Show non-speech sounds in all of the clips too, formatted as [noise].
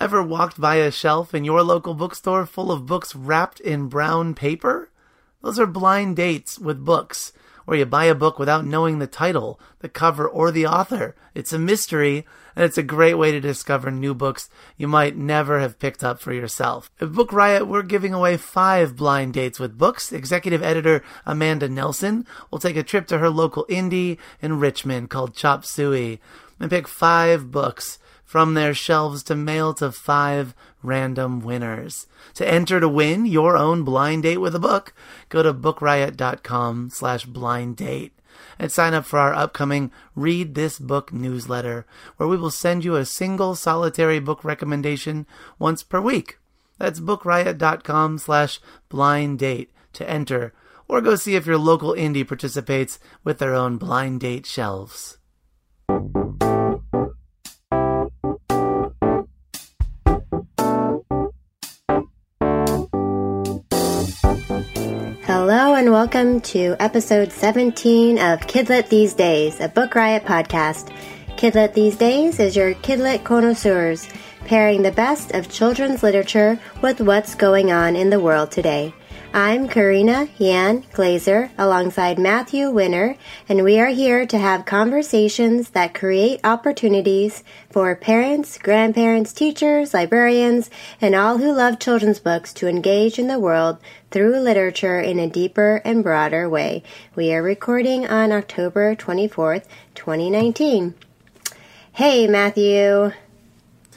Ever walked by a shelf in your local bookstore full of books wrapped in brown paper? Those are blind dates with books, where you buy a book without knowing the title, the cover, or the author. It's a mystery, and it's a great way to discover new books you might never have picked up for yourself. At Book Riot, we're giving away five blind dates with books. Executive editor Amanda Nelson will take a trip to her local indie in Richmond called Chop Suey and pick five books from their shelves to mail to five random winners. To enter to win your own blind date with a book, go to bookriot.com slash blind date and sign up for our upcoming Read This Book newsletter, where we will send you a single solitary book recommendation once per week. That's bookriot.com slash blind date to enter, or go see if your local indie participates with their own blind date shelves. And welcome to episode 17 of Kidlit These Days, a Book Riot podcast. Kidlit These Days is your Kidlit connoisseurs, pairing the best of children's literature with what's going on in the world today. I'm Karina Yan Glazer alongside Matthew Winner, and we are here to have conversations that create opportunities for parents, grandparents, teachers, librarians, and all who love children's books to engage in the world through literature in a deeper and broader way. We are recording on October 24th, 2019. Hey, Matthew.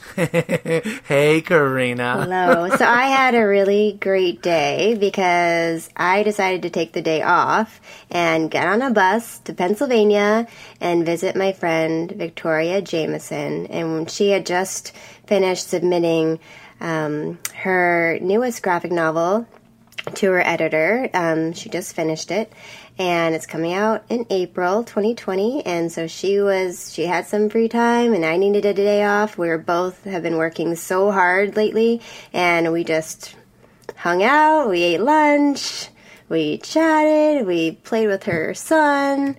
[laughs] hey, Karina. Hello. So I had a really great day because I decided to take the day off and get on a bus to Pennsylvania and visit my friend Victoria Jamieson. And she had just finished submitting um, her newest graphic novel to her editor. Um, she just finished it and it's coming out in April 2020. And so she was, she had some free time and I needed a day off. We were both have been working so hard lately and we just hung out, we ate lunch, we chatted, we played with her son.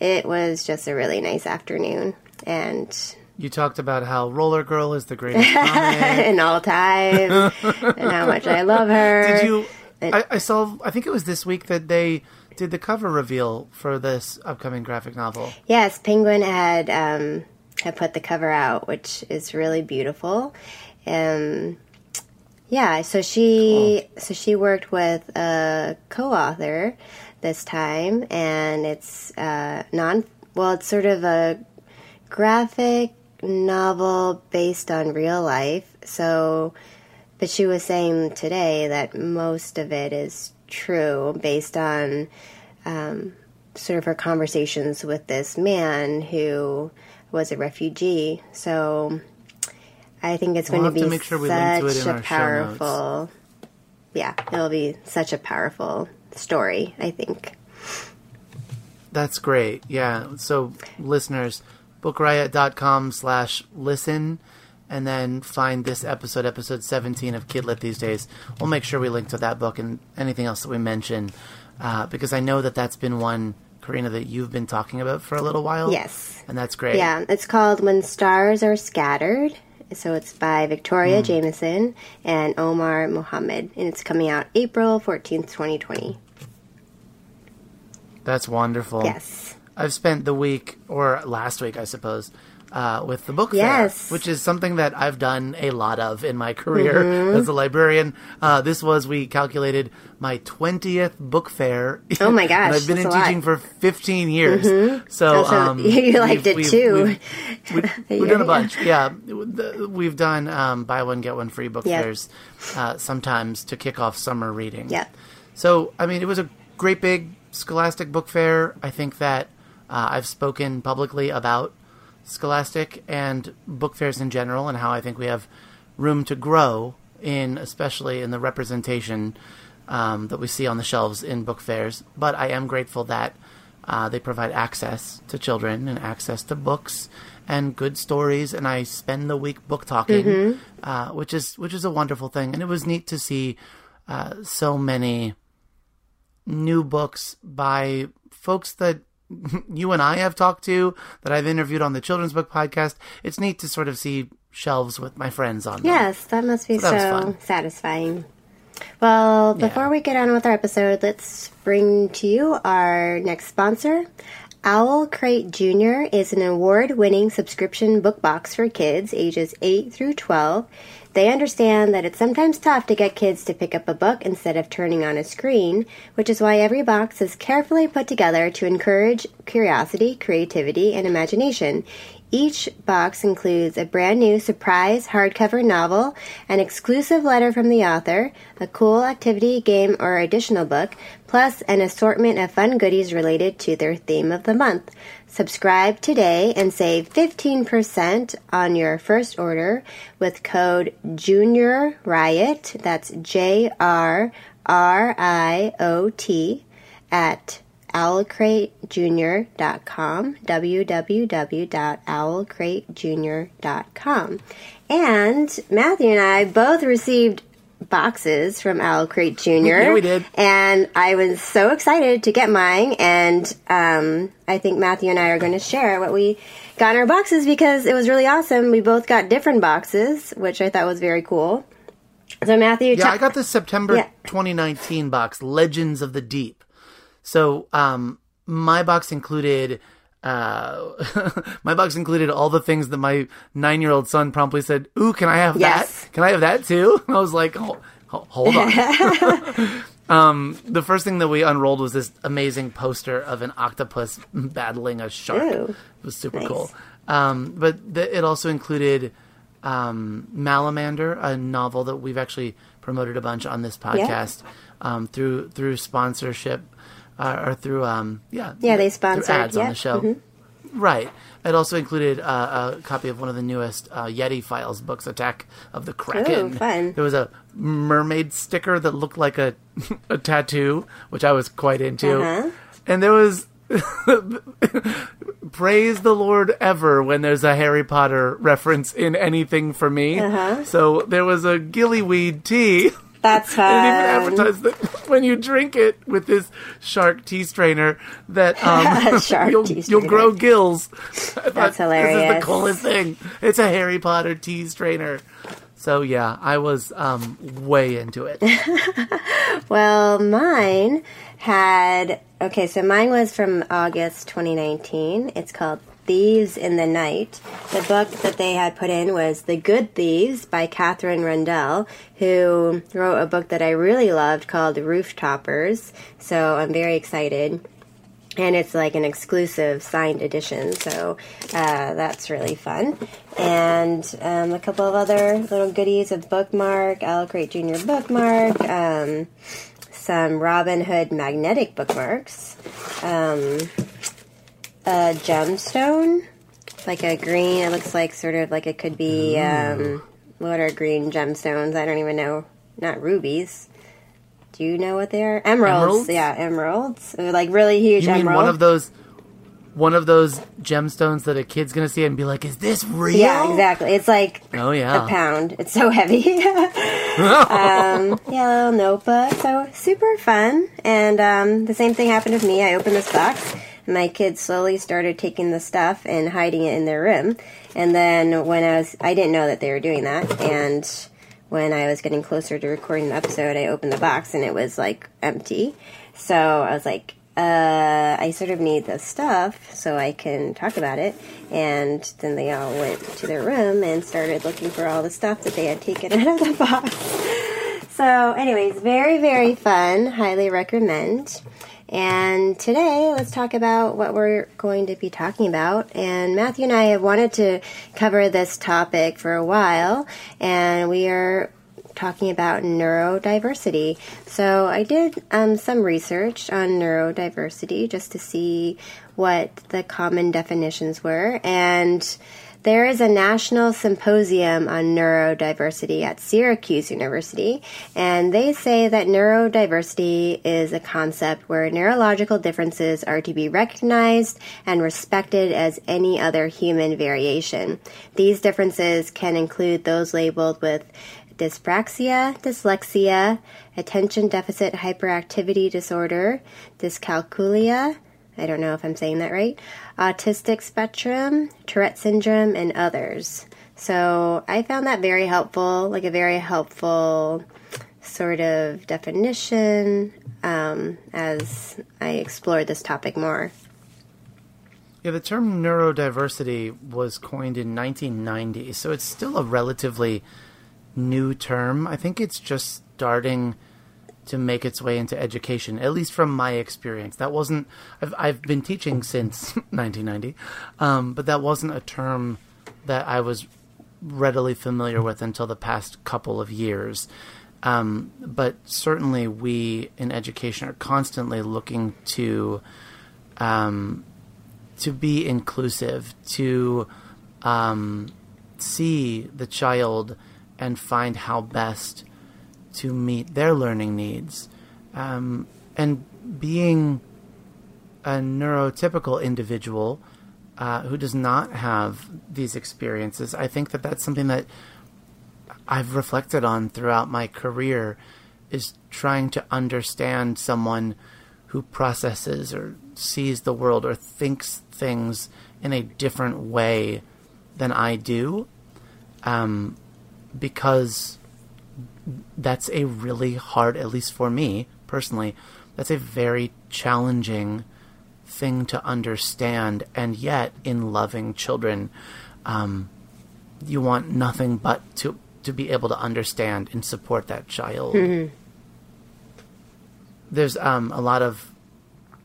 It was just a really nice afternoon. And you talked about how Roller Girl is the greatest comic [laughs] in all time and how much I love her. Did you? I, I saw. I think it was this week that they did the cover reveal for this upcoming graphic novel. Yes, Penguin had um, had put the cover out, which is really beautiful. Um, yeah, so she cool. so she worked with a co-author this time, and it's uh, non well, it's sort of a graphic novel based on real life. So, but she was saying today that most of it is true based on um, sort of her conversations with this man who was a refugee. So I think it's we'll going to be to sure such a powerful. Yeah, it'll be such a powerful story. I think. That's great. Yeah. So listeners, bookriot.com slash listen and then find this episode, episode 17 of Kidlit These Days. We'll make sure we link to that book and anything else that we mention, uh, because I know that that's been one, Karina, that you've been talking about for a little while. Yes. And that's great. Yeah, it's called When Stars Are Scattered. So it's by Victoria mm. Jamieson and Omar Mohamed, and it's coming out April 14th, 2020. That's wonderful. Yes. I've spent the week, or last week, I suppose, uh, with the book yes. fair, which is something that I've done a lot of in my career mm-hmm. as a librarian. Uh, this was, we calculated, my 20th book fair. Oh my gosh. [laughs] and I've been in teaching lot. for 15 years. Mm-hmm. So, um, [laughs] you liked it we've, too. We've, we've, [laughs] we've done a bunch. Yeah. We've done um, buy one, get one free book yep. fairs uh, sometimes to kick off summer reading. Yeah. So, I mean, it was a great big scholastic book fair. I think that uh, I've spoken publicly about Scholastic and book fairs in general, and how I think we have room to grow in, especially in the representation um, that we see on the shelves in book fairs. But I am grateful that uh, they provide access to children and access to books and good stories, and I spend the week book talking, mm-hmm. uh, which is which is a wonderful thing. And it was neat to see uh, so many new books by folks that [laughs] you and I have talked to, that I've interviewed on the Children's Book Podcast. It's neat to sort of see shelves with my friends on them. Yes, that must be So so satisfying. Well, before Yeah. we get on with our episode, let's bring to you our next sponsor. Owl Crate Jr. is an award winning subscription book box for kids ages 8 through 12. They understand that it's sometimes tough to get kids to pick up a book instead of turning on a screen, which is why every box is carefully put together to encourage curiosity, creativity, and imagination. Each box includes a brand new surprise hardcover novel, an exclusive letter from the author, a cool activity, game, or additional book, plus an assortment of fun goodies related to their theme of the month. Subscribe today and save 15% on your first order with code Junior Riot. That's J R R I O T at owlcratejr.com, www.owlcratejr.com. And Matthew and I both received boxes from Owl Crate Jr. Yeah, we did. And I was so excited to get mine. And um, I think Matthew and I are going to share what we got in our boxes because it was really awesome. We both got different boxes, which I thought was very cool. So, Matthew, Yeah, ta- I got the September Yeah. 2019 box, Legends of the Deep. So, um, my box included, uh, [laughs] my box included all the things that my nine year old son promptly said, Ooh, can I have Yes. that? Can I have that too? [laughs] And I was like, "Ho- ho- Hold on. [laughs] um, the first thing that we unrolled was this amazing poster of an octopus battling a shark. Ooh, it was super nice. cool. Um, but the, it also included um, Malamander, a novel that we've actually promoted a bunch on this podcast um, through through sponsorship uh, or through um, yeah Yeah, they sponsored, ads on the show. Right. It also included uh, a copy of one of the newest uh, Yeti Files books, Attack of the Kraken. fun. There was a mermaid sticker that looked like a [laughs] a tattoo, which I was quite into. Uh-huh. And there was [laughs] praise the Lord ever when there's a Harry Potter reference in anything for me. Uh-huh. So there was a gillyweed tea. [laughs] that's And it even fun. advertised that [laughs] when you drink it with this shark tea strainer, that um, [laughs] [laughs] you'll, you'll grow gills. I thought, This is the coolest thing. It's a Harry Potter tea strainer. So yeah, I was um, way into it. Well, mine had okay, so mine was from August 2019. It's called Thieves in the Night. The book that they had put in was The Good Thieves by Katherine Rundell, who wrote a book that I really loved called Rooftoppers. So I'm very excited. And it's like an exclusive signed edition, so uh, that's really fun. And um, a couple of other little goodies of bookmark, Owl Crate Jr. bookmark, um, some Robin Hood magnetic bookmarks, um, a gemstone, like a green. It looks like sort of like it could be um, what are green gemstones? I don't even know. Not rubies. Do you know what they are? Emeralds. Emeralds? Yeah, emeralds. They're like really huge You mean emeralds. one of those, one of those gemstones that a kid's gonna see and be like, "Is this real?" Yeah, exactly. It's like Oh yeah. a pound. It's so heavy. [laughs] um, [laughs] yeah, little notebook. So super fun. And um, the same thing happened with me. I opened this box. My kids slowly started taking the stuff and hiding it in their room. And then when I was, I didn't know that they were doing that. And when I was getting closer to recording the episode, I opened the box and it was like empty. So I was like, uh, I sort of need the stuff so I can talk about it. And then they all went to their room and started looking for all the stuff that they had taken [laughs] out of the box. So, anyways, very, very fun. Highly recommend. And today, let's talk about what we're going to be talking about. And Matthew and I have wanted to cover this topic for a while, and we are talking about neurodiversity. So I did um, some research on neurodiversity just to see what the common definitions were, and there is a national symposium on neurodiversity at Syracuse University, and they say that neurodiversity is a concept where neurological differences are to be recognized and respected as any other human variation. These differences can include those labeled with dyspraxia, dyslexia, attention deficit hyperactivity disorder, dyscalculia, I don't know if I'm saying that right, autistic spectrum, Tourette syndrome, and others. So I found that very helpful, like a very helpful sort of definition um, as I explored this topic more. Yeah, the term neurodiversity was coined in 1990, so it's still a relatively new term. I think it's just starting to make its way into education, at least from my experience. That wasn't, I've, I've been teaching since [laughs] 1990, um, but that wasn't a term that I was readily familiar with until the past couple of years. Um, but certainly, we in education are constantly looking to um, to be inclusive, to um, see the child and find how best to meet their learning needs, um, and being a neurotypical individual uh, who does not have these experiences, I think that that's something that I've reflected on throughout my career is trying to understand someone who processes or sees the world or thinks things in a different way than I do. Um, because that's a really hard, at least for me personally, that's a very challenging thing to understand. And yet, in loving children, um, you want nothing but to to be able to understand and support that child. Mm-hmm. There's um, a lot of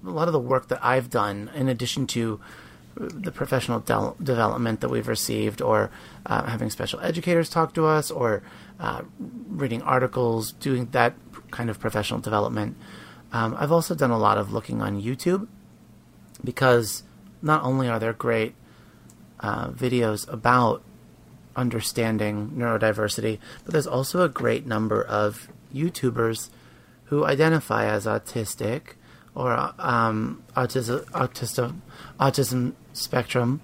a lot of the work that I've done, in addition to the professional de- development that we've received, or uh, having special educators talk to us, or uh, reading articles, doing that kind of professional development. Um, I've also done a lot of looking on YouTube because not only are there great uh, videos about understanding neurodiversity, but there's also a great number of YouTubers who identify as autistic or um, autism, autism, autism spectrum,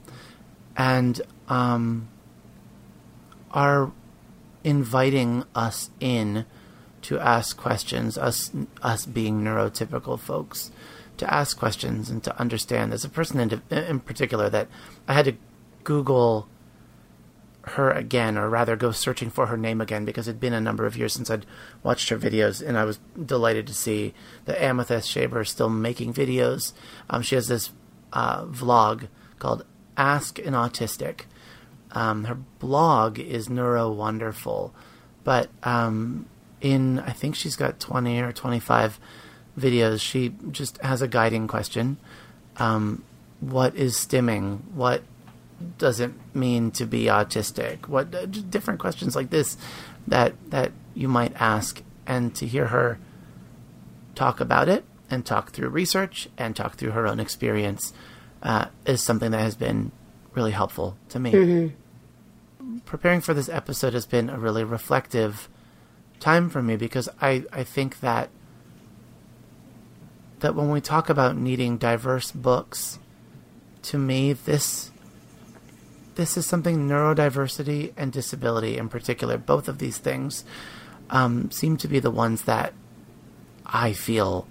and um, are inviting us in to ask questions. Us, us being neurotypical folks, to ask questions and to understand. There's a person in, in particular that I had to Google her again, or rather go searching for her name again, because it'd been a number of years since I'd watched her videos, and I was delighted to see that Amythest Schaber is still making videos. Um, she has this uh, vlog called Ask an Autistic. Um, her blog is Neuro Wonderful, but um, in I think she's got 20 or 25 videos, she just has a guiding question. Um, what is stimming? What does it mean to be autistic? What uh, different questions like this that that you might ask, and to hear her talk about it and talk through research and talk through her own experience uh, is something that has been really helpful to me. Mm-hmm. Preparing for this episode has been a really reflective time for me because I, I think that that when we talk about needing diverse books, to me this this is something neurodiversity and disability in particular, both of these things um, seem to be the ones that I feel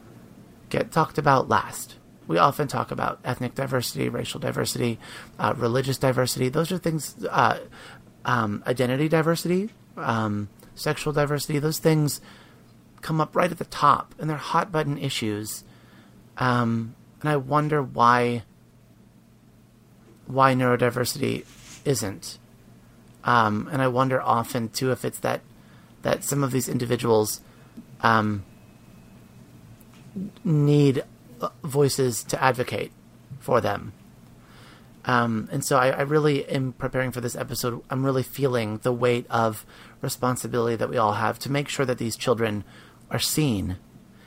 get talked about last. We often talk about ethnic diversity, racial diversity, uh, religious diversity. Those are things, uh, um, identity diversity, um, sexual diversity. Those things come up right at the top, and they're hot button issues. Um, and I wonder why why neurodiversity isn't. Um, and I wonder often too if it's that that some of these individuals um, need voices to advocate for them. Um, and so I, I, really am preparing for this episode. I'm really feeling the weight of responsibility that we all have to make sure that these children are seen,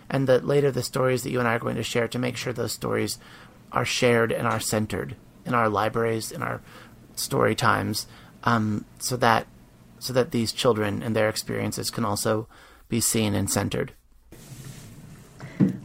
and that later the stories that you and I are going to share to make sure those stories are shared and are centered in our libraries, in our story times, um, so that so that these children and their experiences can also be seen and centered.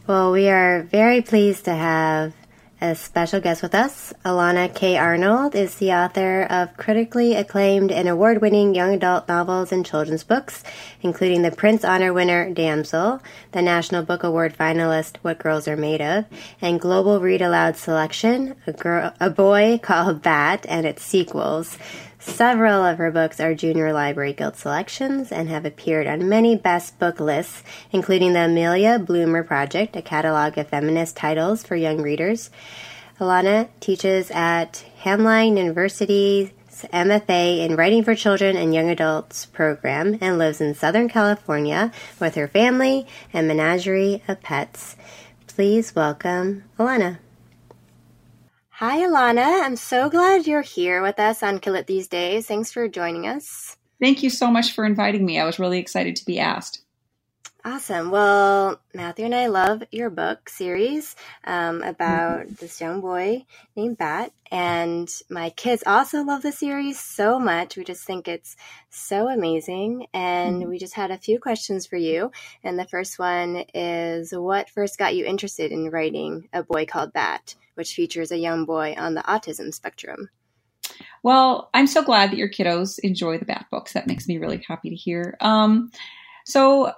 Well, we are very pleased to have A special guest with us, Elana K. Arnold, is the author of critically acclaimed and award winning young adult novels and children's books, including the Printz Honor winner Damsel, the National Book Award finalist What Girls Are Made Of, and Global Read Aloud Selection, A, girl, a Boy Called Bat, and its sequels. Several of her books are Junior Library Guild selections and have appeared on many best book lists, including the Amelia Bloomer Project, a catalog of feminist titles for young readers. Elana teaches at Hamline University's MFA in Writing for Children and Young Adults program and lives in Southern California with her family and menagerie of pets. Please welcome Elana. Hi, Elana. I'm so glad you're here with us on Kidlit These Days. Thanks for joining us. Thank you so much for inviting me. I was really excited to be asked. Awesome. Well, Matthew and I love your book series um, about mm-hmm. this young boy named Bat. And my kids also love the series so much. We just think it's so amazing. And mm-hmm. we just had a few questions for you. And the first one is What first got you interested in writing A Boy Called Bat? which features a young boy on the autism spectrum. Well, I'm so glad that your kiddos enjoy the Bat books. That makes me really happy to hear. Um, so,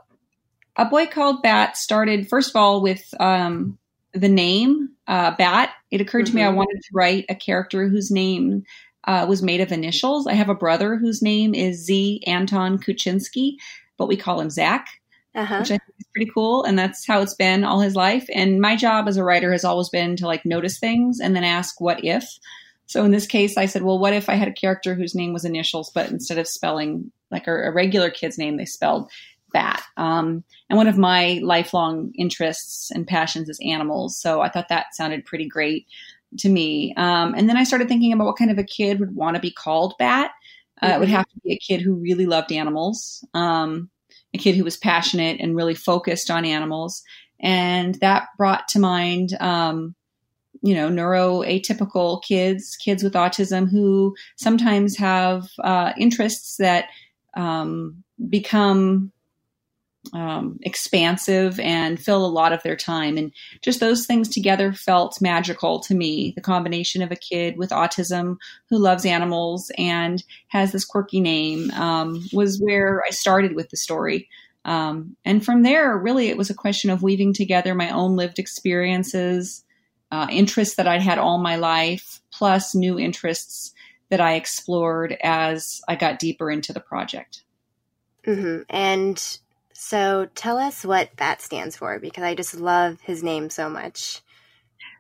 A Boy Called Bat started, first of all, with um, the name uh, Bat. It occurred mm-hmm. to me I mm-hmm. wanted to write a character whose name uh, was made of initials. I have a brother whose name is Z. Anton Kuczynski, but we call him Zach uh-huh. which I think is pretty cool. And that's how it's been all his life. And my job as a writer has always been to like notice things and then ask what if. So in this case, I said, well, what if I had a character whose name was initials, but instead of spelling like a, a regular kid's name, they spelled bat. Um, and one of my lifelong interests and passions is animals. So I thought that sounded pretty great to me. Um, and then I started thinking about what kind of a kid would want to be called bat. Uh, mm-hmm. It would mm-hmm. have to be a kid who really loved animals. Um, a kid who was passionate and really focused on animals. And that brought to mind, um, you know, neuroatypical kids, kids with autism who sometimes have uh, interests that um, become um, expansive and fill a lot of their time. And just those things together felt magical to me. The combination of a kid with autism who loves animals and has this quirky name um, was where I started with the story. Um, and from there, really, it was a question of weaving together my own lived experiences, uh, interests that I'd had all my life, plus new interests that I explored as I got deeper into the project. Mm-hmm. And so tell us what BAT stands for because I just love his name so much.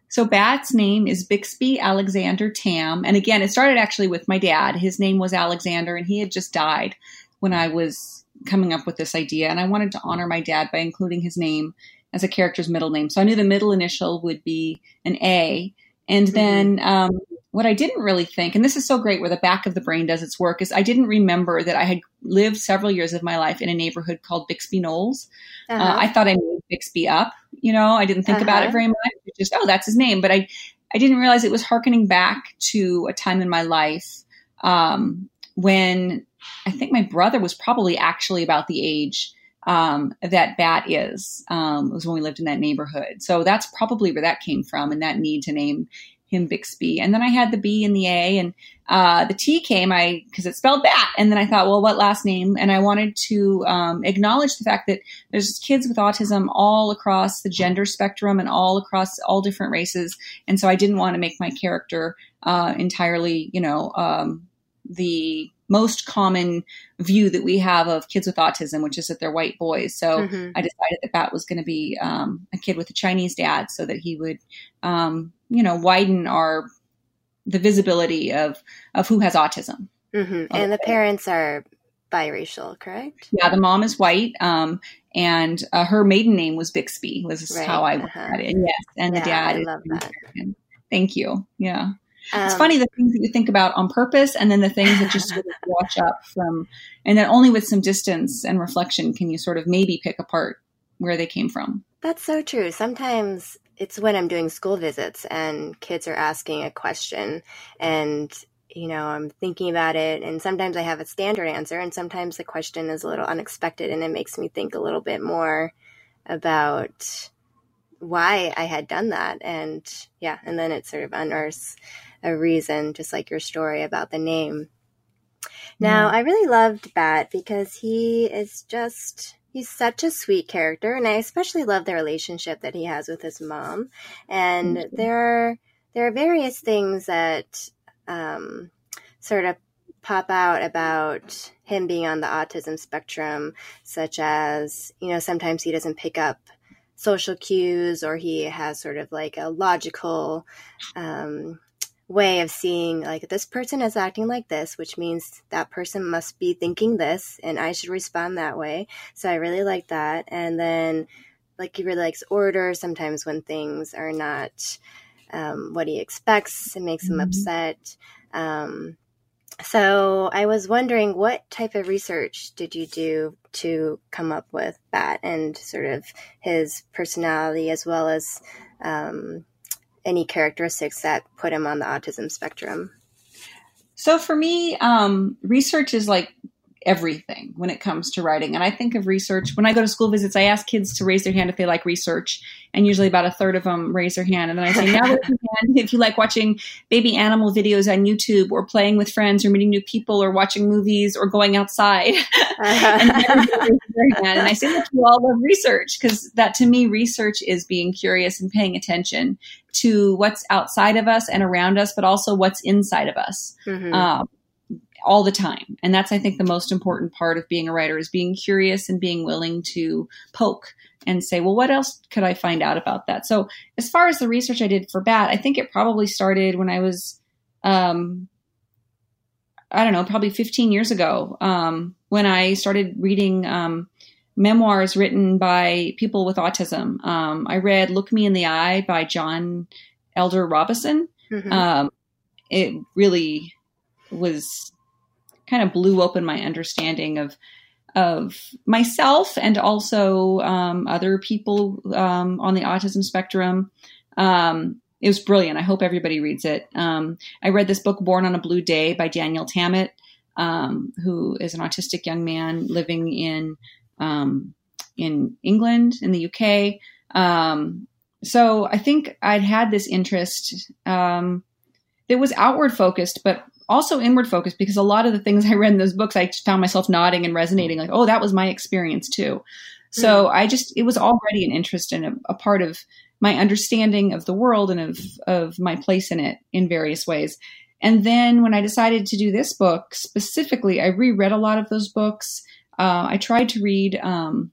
So Bat's name is Bixby Alexander Tam. And again, it started actually with my dad. His name was Alexander and he had just died when I was coming up with this idea. And I wanted to honor my dad by including his name as a character's middle name. So I knew the middle initial would be an A. And mm-hmm. then um, what I didn't really think, and this is so great where the back of the brain does its work, is I didn't remember that I had lived several years of my life in a neighborhood called Bixby Knolls. Uh, uh-huh. Uh, I thought I made Bixby up. You know, I didn't think uh-huh. about it uh-huh. very much. It just, oh, that's his name. But I, I didn't realize it was harkening back to a time in my life um, when I think my brother was probably actually about the age um, that Bat is. Um, was when we lived in that neighborhood. So that's probably where that came from, and that need to name him Bixby. And then I had the B and the A, and uh, the T came I because it spelled bat. And then I thought, well, what last name? And I wanted to um, acknowledge the fact that there's kids with autism all across the gender spectrum and all across all different races. And so I didn't want to make my character uh, entirely, you know, um, the most common view that we have of kids with autism, which is that they're white boys. So mm-hmm. I decided that Bat was going to be um, a kid with a Chinese dad, so that he would, um, you know, widen our the visibility of of who has autism. Mm-hmm. And the parents are biracial, correct? Yeah, the mom is white, um, and uh, her maiden name was Bixby. Was right. how I uh-huh. at it. yes, and yeah, the dad. I love that. Thank you. Yeah. Um, it's funny the things that you think about on purpose and then the things that just sort of [laughs] watch up from, and then only with some distance and reflection can you sort of maybe pick apart where they came from. That's so true. Sometimes it's when I'm doing school visits and kids are asking a question and you know, I'm thinking about it and sometimes I have a standard answer and sometimes the question is a little unexpected and it makes me think a little bit more about why I had done that. And yeah, and then it sort of unearths a reason, just like your story about the name. Now, I really loved Bat because he is just he's such a sweet character and I especially love the relationship that he has with his mom. And there are there are various things that um, sort of pop out about him being on the autism spectrum, such as, you know, sometimes he doesn't pick up social cues or he has sort of like a logical um, way of seeing like this person is acting like this which means that person must be thinking this and i should respond that way. So i really like that. And then like he really likes order sometimes when things are not um, what he expects. It makes him mm-hmm. upset. Um, so i was wondering what type of research did you do to come up with that and sort of his personality as well as um, any characteristics that put him on the autism spectrum? So for me, um, research is like everything when it comes to writing. And I think of research when I go to school visits, I ask kids to raise their hand if they like research, and usually about a third of them raise their hand. And then I say, now raise your hand if you like watching baby animal videos on YouTube, or playing with friends, or meeting new people, or watching movies, or going outside. [laughs] and, and, I say, look, you all love research because that to me, research is being curious and paying attention to what's outside of us and around us, but also what's inside of us. Mm-hmm. Um, all the time. And that's, I think, the most important part of being a writer is being curious and being willing to poke and say, well, what else could I find out about that? So, as far as the research I did for BAT, I think it probably started when I was, um, I don't know, probably 15 years ago, um, when I started reading um, memoirs written by people with autism. Um, I read Look Me in the Eye by John Elder Robison. Mm-hmm. Um, it really was kind of blew open my understanding of of myself and also um, other people um, on the autism spectrum. Um, it was brilliant. I hope everybody reads it. Um, I read this book, Born on a Blue Day, by Daniel Tammet, um, who is an autistic young man living in um, in England, in the UK. so I think I'd had this interest that was outward focused, but also inward focused because a lot of the things [laughs] I read in those books, I found myself nodding and resonating, like, oh, that was my experience too. So mm-hmm. I just, it was already an interest and a, a, part of my understanding of the world and of, of my place in it in various ways. And then when I decided to do this book specifically, I reread a lot of those books. Uh, I tried to read um,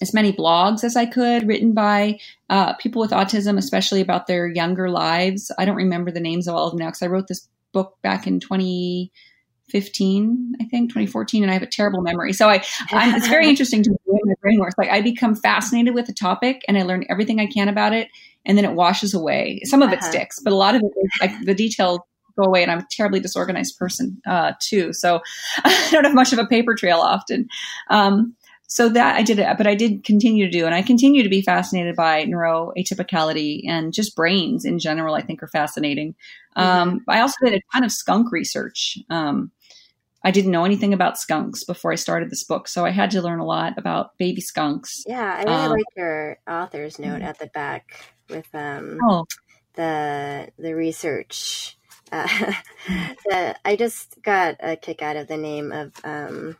as many blogs as I could written by uh, people with autism, especially about their younger lives. I don't remember the names of all of them now because I wrote this book back in 2015, I think 2014, and I have a terrible memory. So I, I'm, it's very [laughs] interesting to me the way my brain works. Like I become fascinated with a topic and I learn everything I can about it, and then it washes away. Some of it uh-huh. sticks, but a lot of it, like the details go away. And I'm a terribly disorganized person uh, too, so [laughs] I don't have much of a paper trail often. Um, so that I did it, but I did continue to do, and I continue to be fascinated by neuroatypicality and just brains in general. I think are fascinating. Mm-hmm. Um, I also did a ton of skunk research. Um, I didn't know anything about skunks before I started this book, so I had to learn a lot about baby skunks. Yeah, I really um, like your author's note at the back with um, oh. the the research. Uh, [laughs] the, I just got a kick out of the name of um,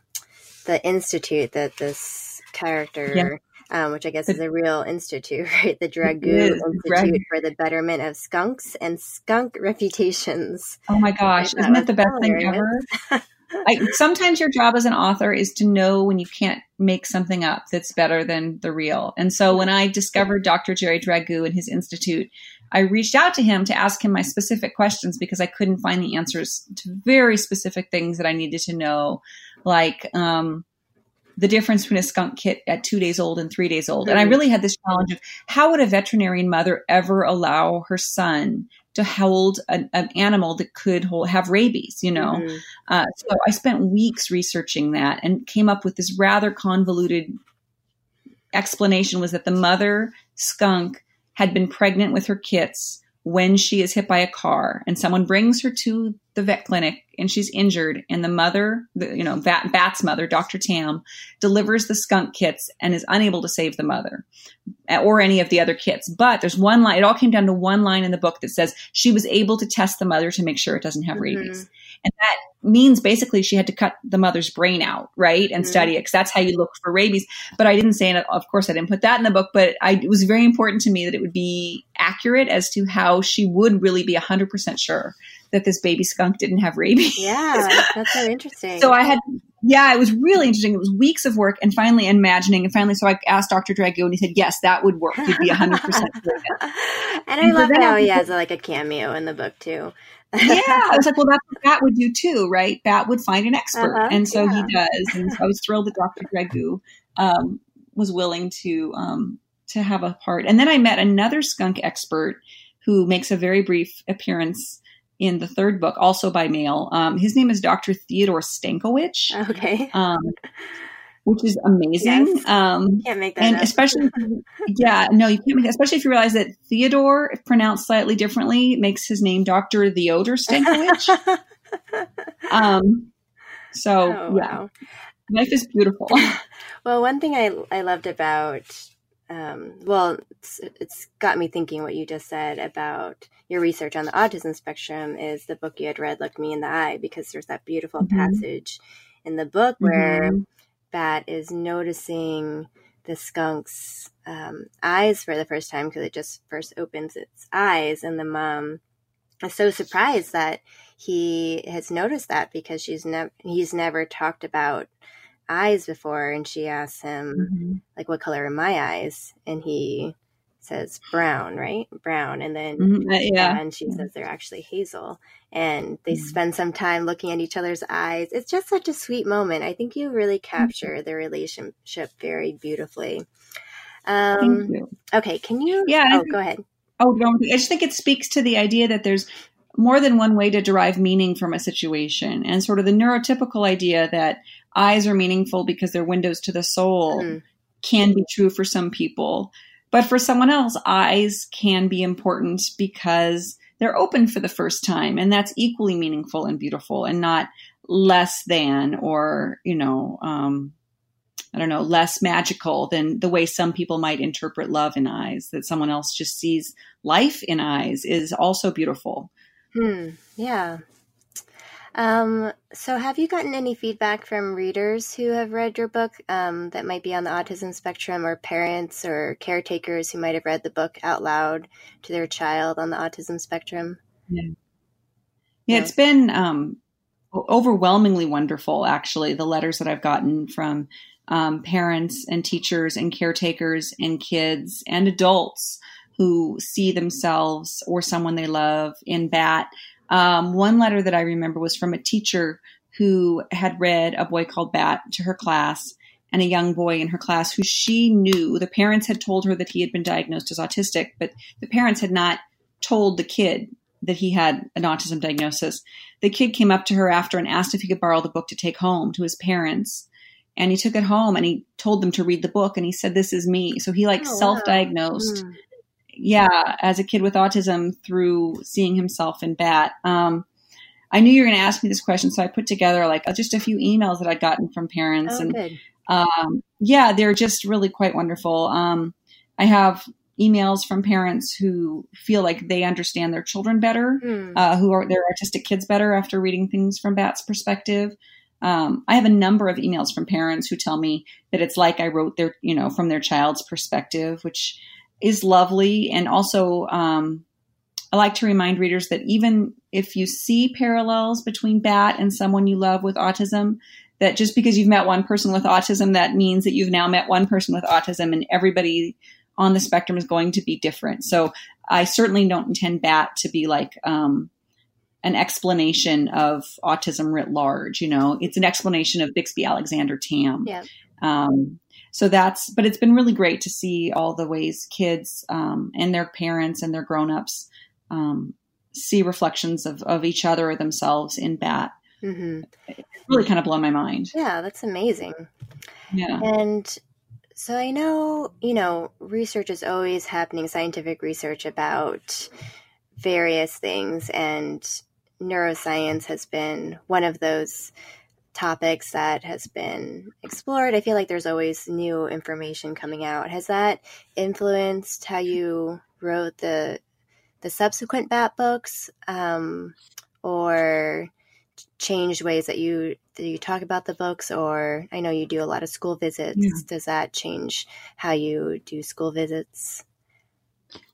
the institute that this character, yeah. um, which I guess is a real institute, [laughs] right? The Dragoo Institute for the Betterment of Skunks and Skunk Reputations. Oh my gosh, isn't that the best thing ever? [laughs] I, sometimes your job as an author is to know when you can't make something up that's better than the real. And so when I discovered Dr. Jerry Dragoo and his institute, I reached out to him to ask him my specific questions because I couldn't find the answers to very specific things that I needed to know like um, the difference between a skunk kit at two days old and three days old. And I really had this challenge of how would a veterinarian mother ever allow her son to hold an, an animal that could hold, have rabies, you know? Mm-hmm. Uh, so I spent weeks researching that and came up with this rather convoluted explanation was that the mother skunk had been pregnant with her kits when she is hit by a car and someone brings her to the vet clinic and she's injured and the mother, the, you know, Bat, Bat's mother, Dr. Tam, delivers the skunk kits and is unable to save the mother or any of the other kits. But there's one line, it all came down to one line in the book that says she was able to test the mother to make sure it doesn't have mm-hmm. rabies. And that means basically she had to cut the mother's brain out, right? And mm-hmm. study it because that's how you look for rabies. But I didn't say, and of course I didn't put that in the book, but I, it was very important to me that it would be accurate as to how she would really be 100% sure that this baby skunk didn't have rabies. [laughs] Yeah, that's so interesting. so I had, yeah, it was really interesting. It was weeks of work and finally imagining. And finally, so I asked Dr. Dragoo and he said, yes, that would work. You'd be 100% [laughs] and I love how he has like a cameo in the book too. yeah, I was like, [laughs] well, that's what Bat would do too, right? Bat would find an expert, uh-huh, and so yeah. he does. And so I was thrilled that Dr. Dragoo um, was willing to um, to have a part. And then I met another skunk expert who makes a very brief appearance in the third book, also by mail. Um, his name is Dr. Theodore Stankowich. Okay. Um, which is amazing. Yes. Um, can't make that. And up. especially, yeah, no, you can't make that. Especially if you realize that Theodore, pronounced slightly differently, makes his name Doctor Theodore Stankowich. [laughs] um, so oh, yeah, wow. life is beautiful. [laughs] well, one thing I I loved about, um, well, it's, it's got me thinking what you just said about your research on the autism spectrum is the book you had read looked me in the eye because there's that beautiful mm-hmm. passage in the book where mm-hmm. Bat is noticing the skunk's um, eyes for the first time because it just first opens its eyes, and the mom is so surprised that he has noticed that because she's never he's never talked about eyes before, and she asks him mm-hmm. like, "What color are my eyes?" and he says brown, right? Brown. And then, mm-hmm. uh, yeah. And she says they're actually hazel. And they mm-hmm. spend some time looking at each other's eyes. It's just such a sweet moment. I think you really capture the relationship very beautifully. Um, okay. Can you? Yeah. Oh, go ahead. Oh, I just think it speaks to the idea that there's more than one way to derive meaning from a situation and sort of the neurotypical idea that eyes are meaningful because they're windows to the soul mm-hmm. can be true for some people but for someone else, eyes can be important because they're open for the first time. And that's equally meaningful and beautiful and not less than or, you know, um, I don't know, less magical than the way some people might interpret love in eyes, that someone else just sees life in eyes is also beautiful. Hmm. Yeah. Um, so, have you gotten any feedback from readers who have read your book um, that might be on the autism spectrum, or parents or caretakers who might have read the book out loud to their child on the autism spectrum? Yeah, yeah, it's been um, overwhelmingly wonderful, actually, the letters that I've gotten from um, parents and teachers and caretakers and kids and adults who see themselves or someone they love in Bat. Um, one letter that I remember was from a teacher who had read A Boy Called Bat to her class and a young boy in her class who she knew the parents had told her that he had been diagnosed as autistic, but the parents had not told the kid that he had an autism diagnosis. The kid came up to her after and asked if he could borrow the book to take home to his parents. And he took it home and he told them to read the book and he said, This is me. So he like oh, self diagnosed. Wow. Mm yeah, as a kid with autism through seeing himself in Bat. Um, I knew you were going to ask me this question, so I put together like just a few emails that I'd gotten from parents, oh, and um, yeah, they're just really quite wonderful. Um, I have emails from parents who feel like they understand their children better, mm. uh, who are their artistic kids better after reading things from Bat's perspective. Um, I have a number of emails from parents who tell me that it's like I wrote their, you know, from their child's perspective, which is lovely. And also, um, I like to remind readers that even if you see parallels between Bat and someone you love with autism, that just because you've met one person with autism, that means that you've now met one person with autism, and everybody on the spectrum is going to be different. So I certainly don't intend Bat to be like um, an explanation of autism writ large. You know, it's an explanation of Bixby Alexander Tam. Yeah. Um, so that's but it's been really great to see all the ways kids um, and their parents and their grown-ups um, see reflections of, of each other or themselves in bat mm-hmm. it really kind of blown my mind. Yeah that's amazing. Yeah. And so i know you know research is always happening scientific research about various things and neuroscience has been one of those topics that has been explored. I feel like there's always new information coming out. Has that influenced how you wrote the the subsequent Bat books, um, or changed ways that you that you talk about the books? Or I know you do a lot of school visits. Yeah. Does that change how you do school visits?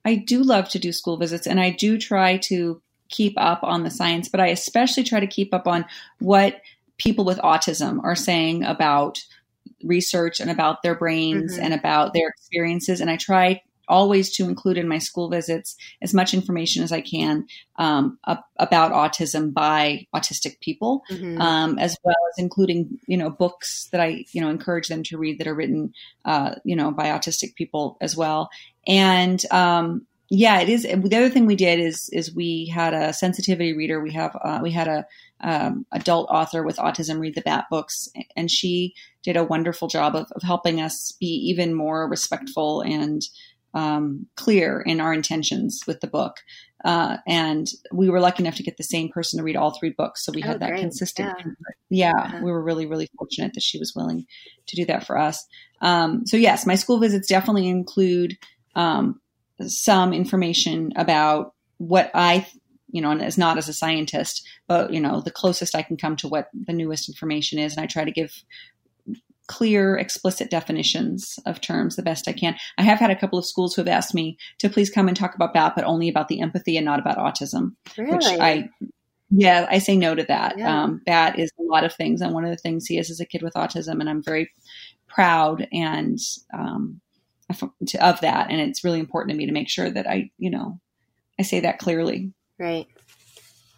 I do love to do school visits, and I do try to keep up on the science, but I especially try to keep up on what people with autism are saying about research and about their brains mm-hmm. and about their experiences. And I try always to include in my school visits as much information as I can um, about autism by autistic people, mm-hmm. um, as well as including you know books that I you know encourage them to read that are written uh, you know by autistic people as well. And um, yeah, it is. The other thing we did is is we had a sensitivity reader. We have uh, we had a um, adult author with autism read the Bat books, and she did a wonderful job of, of helping us be even more respectful and um, clear in our intentions with the book. Uh, and we were lucky enough to get the same person to read all three books, so we had oh, that great. consistent. Yeah, yeah uh-huh. we were really really fortunate that she was willing to do that for us. Um, so yes, my school visits definitely include um, some information about what I, you know, and as not as a scientist, but you know, the closest I can come to what the newest information is, and I try to give clear, explicit definitions of terms the best I can. I have had a couple of schools who have asked me to please come and talk about BAT, but only about the empathy and not about autism. Really? Which I, yeah, I say no to that. Yeah. Um, BAT is a lot of things, and one of the things he is is a kid with autism, and I'm very proud and um, of that. And it's really important to me to make sure that I, you know, I say that clearly. Right.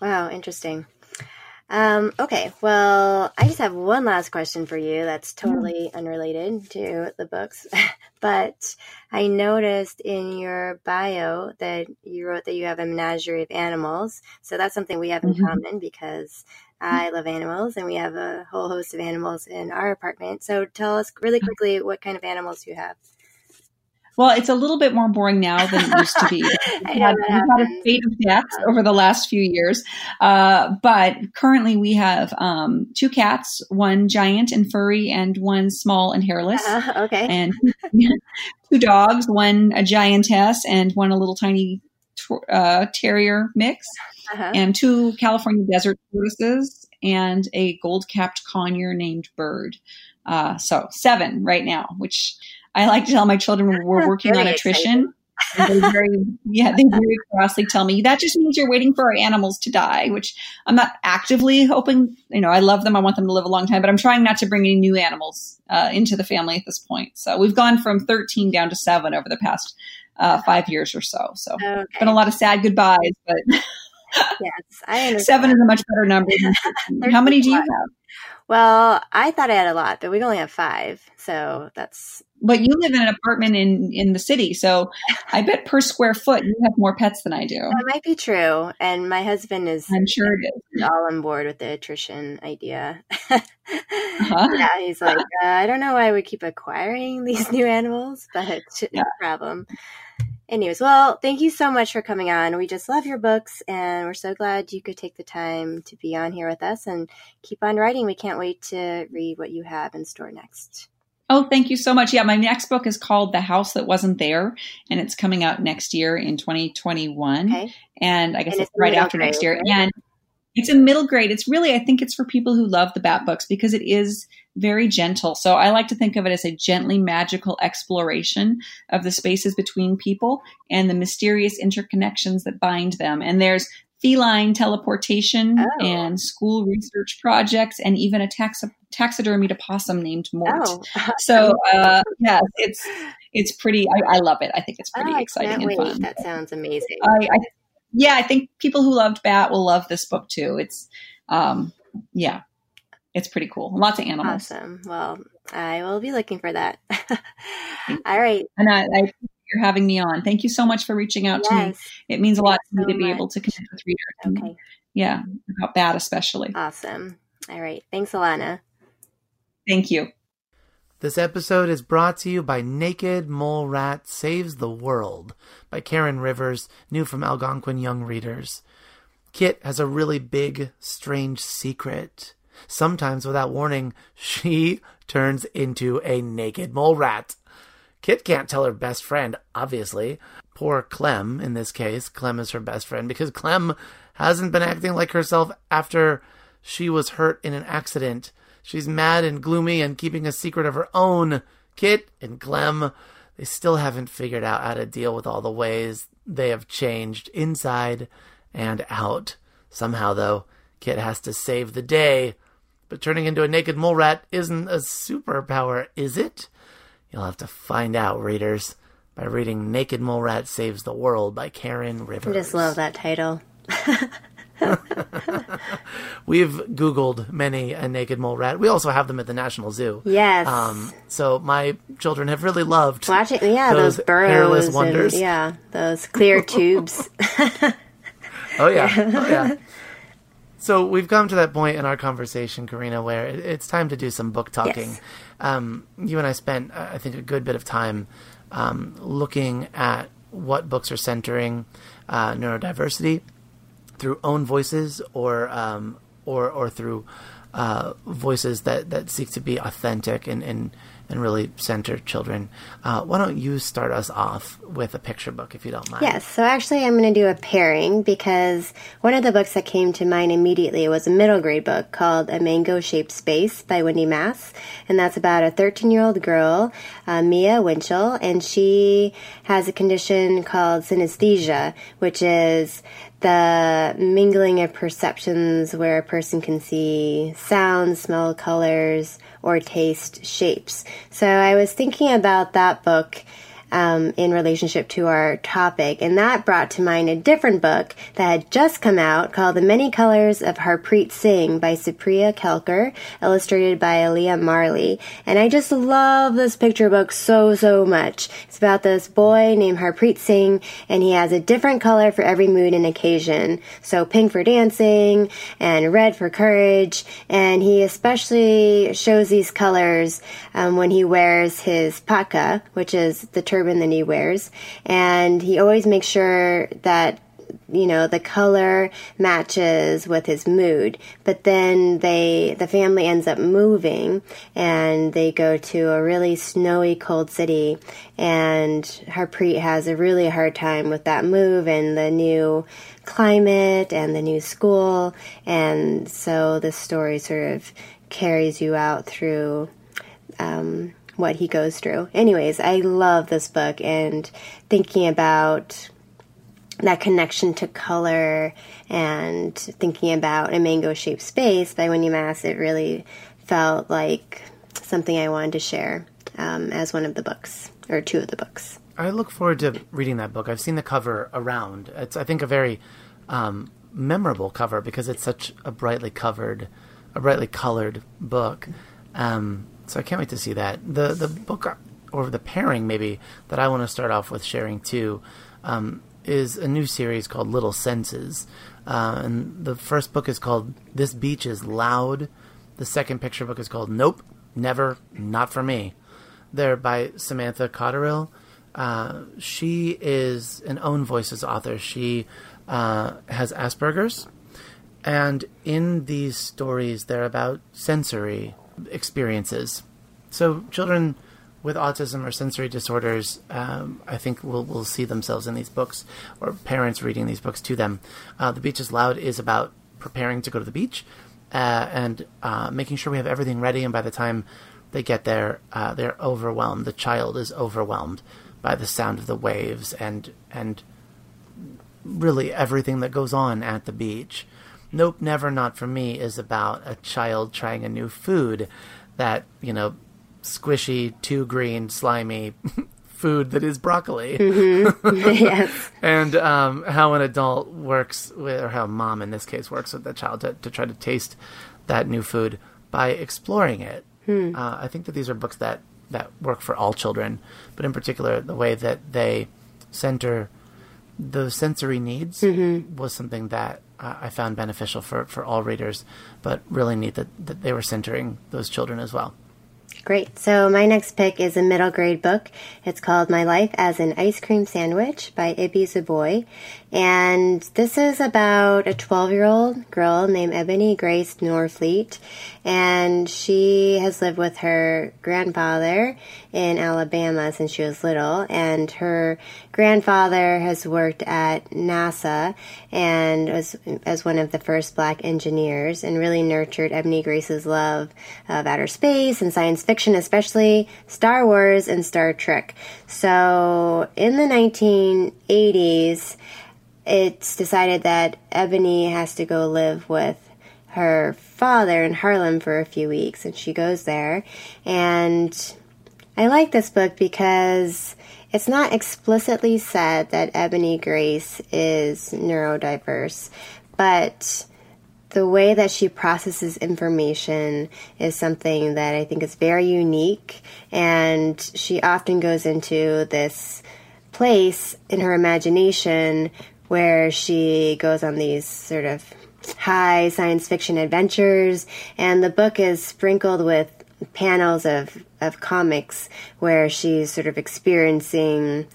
Wow. Interesting. Um, okay. Well, I just have one last question for you that's totally mm-hmm. unrelated to the books. [laughs] but I noticed in your bio that you wrote that you have a menagerie of animals. So that's something we have in mm-hmm. common because I love animals and we have a whole host of animals in our apartment. So tell us really mm-hmm. quickly what kind of animals you have. Well, it's a little bit more boring now than it used to be. [laughs] We've had, we've had a spate of deaths over the last few years. Uh, but currently we have um, two cats, one giant and furry and one small and hairless. Uh, okay. And [laughs] two dogs, one a giantess and one a little tiny uh, terrier mix. Uh-huh. And two California desert tortoises and a gold capped conure named Bird. Uh, so seven right now, which I like to tell my children we're working on attrition. they very, [laughs] yeah, they very crossly tell me that just means you're waiting for our animals to die, which I'm not actively hoping. You know, I love them. I want them to live a long time, but I'm trying not to bring any new animals uh, into the family at this point. So we've gone from 13 down to seven over the past uh, five years or so. So okay. been a lot of sad goodbyes, but [laughs] yes, I seven is a much better number. Than [laughs] how many do you have? Well, I thought I had a lot, but we only have five. So that's. But you live in an apartment in in the city, so I bet per square foot you have more pets than I do. That might be true, and my husband is. I'm sure it is. [laughs] All on board with the attrition idea. [laughs] uh-huh. Yeah, he's like, uh, I don't know why we keep acquiring these new animals, but no problem. Anyways, well, thank you so much for coming on. We just love your books, and we're so glad you could take the time to be on here with us and keep on writing. We can't wait to read what you have in store next. Oh, thank you so much. Yeah, my next book is called The House That Wasn't There, and it's coming out next year in 2021. Okay. And I guess and it's, it's right after next year. Right? And it's a middle grade. It's really, I think it's for people who love the Bat books because it is very gentle. So I like to think of it as a gently magical exploration of the spaces between people and the mysterious interconnections that bind them. And there's feline teleportation oh. and school research projects and even a tax- taxidermied opossum named Mort. Oh. [laughs] So uh, yeah, it's it's pretty. I, I, love it. I think it's pretty oh, exciting and fun. That sounds amazing. I, I yeah, I think people who loved Bat will love this book too. It's, um, yeah, it's pretty cool. Lots of animals. Awesome. Well, I will be looking for that. [laughs] All right. And I, I you're having me on. Thank you so much for reaching out yes. to me. It means a lot to me to be much. able to connect with readers. [laughs] Okay. yeah, about Bat especially. Awesome. All right. Thanks, Elana. Thank you. This episode is brought to you by Naked Mole Rat Saves the World by Karen Rivers, new from Algonquin Young Readers. Kit has a really big, strange secret. Sometimes, without warning, she turns into a naked mole rat. Kit can't tell her best friend, obviously. Poor Clem, in this case. Clem is her best friend because Clem hasn't been acting like herself after she was hurt in an accident. She's mad and gloomy and keeping a secret of her own. Kit and Clem, they still haven't figured out how to deal with all the ways they have changed inside and out. Somehow, though, Kit has to save the day. But turning into a naked mole rat isn't a superpower, is it? You'll have to find out, readers, by reading Naked Mole Rat Saves the World by Karen Rivers. I just love that title. [laughs] We've Googled many a naked mole rat. We also have them at the National Zoo. Yes. Um, so my children have really loved Watching, yeah, those those, burrows. hairless and- yeah, those clear tubes. [laughs] Oh yeah, [laughs] oh yeah. So we've come to that point in our conversation, Karina, where it's time to do some book talking. Yes. Um, you and I spent, I think, a good bit of time um, looking at what books are centering uh, neurodiversity through own voices or um, or or through uh, voices that, that seek to be authentic and, and, and really center children. Uh, why don't you start us off with a picture book, if you don't mind? Yes, so actually, I'm going to do a pairing because one of the books that came to mind immediately was a middle grade book called A Mango Shaped Space by Wendy Mass. And that's about a 13 year old girl, uh, Mia Winchell, and she has a condition called synesthesia, which is the mingling of perceptions where a person can see sounds, smell colors, or taste shapes. So I was thinking about that book um, in relationship to our topic, and that brought to mind a different book that had just come out called The Many Colors of Harpreet Singh by Supriya Kelkar, illustrated by Alea Marley. And I just love this picture book so, so much. It's about this boy named Harpreet Singh, and he has a different color for every mood and occasion. So pink for dancing, and red for courage, and he especially shows these colors um, when he wears his patka, which is the turban that he wears, and he always makes sure that you know the color matches with his mood. But then they the family ends up moving and they go to a really snowy cold city. And harpreet has a really hard time with that move and the new climate and the new school. And so the story sort of carries you out through um, what he goes through. Anyways, I love this book and thinking about that connection to color and thinking about a mango shaped space by Wendy Mass, it really felt like something I wanted to share um, as one of the books or two of the books. I look forward to reading that book. I've seen the cover around. It's, I think, a very um, memorable cover because it's such a brightly covered, a brightly colored book. Um, so I can't wait to see that. The the book or the pairing maybe that I want to start off with sharing too um, is a new series called Little Senses, uh, and the first book is called This Beach is Loud. The second picture book is called Nope, Never, Not for Me. They're by Samantha Cotterill. Uh, she is an own voices author. She uh, has Asperger's, and in these stories, they're about sensory experiences. So children with autism or sensory disorders, um, I think will will see themselves in these books, or parents reading these books to them. Uh, the Beach is Loud is about preparing to go to the beach uh, and uh, making sure we have everything ready, and by the time they get there, uh, they're overwhelmed. The child is overwhelmed by the sound of the waves and and really everything that goes on at the beach. Nope, Never Not For Me is about a child trying a new food that, you know, squishy, too green, slimy [laughs] food that is broccoli. [laughs] yes. [laughs] and um, how an adult works with, or how mom in this case works with the child to, to try to taste that new food by exploring it. Uh, I think that these are books that, that work for all children, but in particular, the way that they center the sensory needs was something that I found beneficial for, for all readers, but really neat that, that they were centering those children as well. Great. So my next pick is a middle grade book. It's called My Life as an Ice Cream Sandwich by Ibi Zoboi. And this is about a 12 year old girl named Ebony Grace Norfleet. And she has lived with her grandfather in Alabama since she was little. And her grandfather has worked at NASA and was as one of the first black engineers and really nurtured Ebony Grace's love of outer space and science fiction, especially Star Wars and Star Trek. So in the 1980s, it's decided that Ebony has to go live with her father in Harlem for a few weeks, and she goes there. And I like this book because it's not explicitly said that Ebony Grace is neurodiverse, but the way that she processes information is something that I think is very unique, and she often goes into this place in her imagination where she goes on these sort of high science fiction adventures, and the book is sprinkled with panels of, of comics where she's sort of experiencing